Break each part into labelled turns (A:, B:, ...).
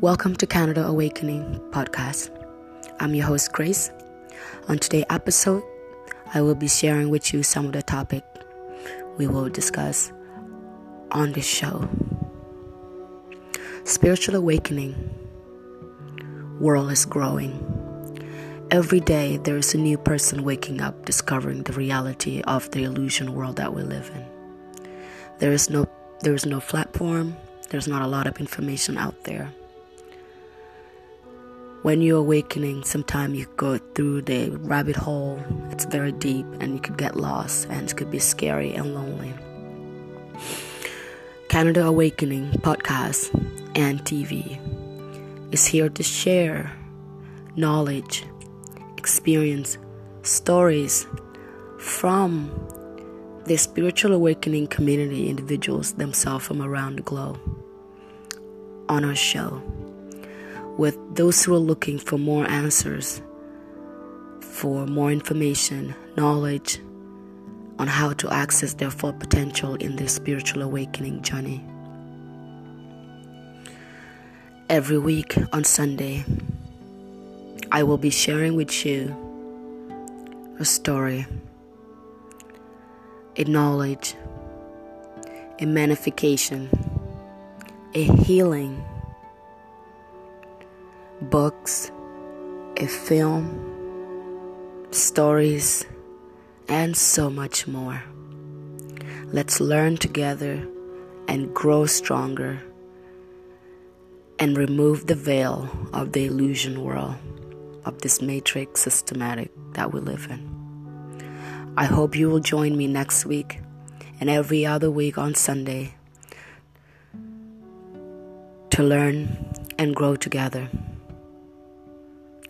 A: Welcome to Canada Awakening podcast. I'm your host, Grace. On today's episode, I will be sharing with you some of the topic we will discuss on this show. Spiritual awakening. World is growing. Every day there is a new person waking up discovering the reality of the illusion world that we live in. There is no there is no platform, there's not a lot of information out there when you're awakening, sometimes you go through the rabbit hole. It's very deep and you could get lost and it could be scary and lonely. Canada Awakening podcast and TV is here to share knowledge, experience, stories from the spiritual awakening community individuals themselves from around the globe on our show with those who are looking for more answers, for more information, knowledge on how to access their full potential in their spiritual awakening journey. Every week on Sunday, I will be sharing with you a story, a knowledge, a magnification, a healing books, a film, stories, and so much more. Let's learn together and grow stronger and remove the veil of the illusion world of this matrix systematic that we live in. I hope you will join me next week and every other week on Sunday to learn and grow together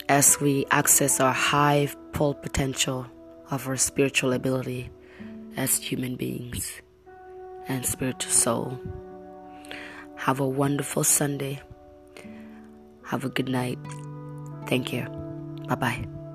A: as we access our high full potential of our spiritual ability as human beings and spiritual soul. Have a wonderful Sunday. Have a good night. Thank you. Bye bye.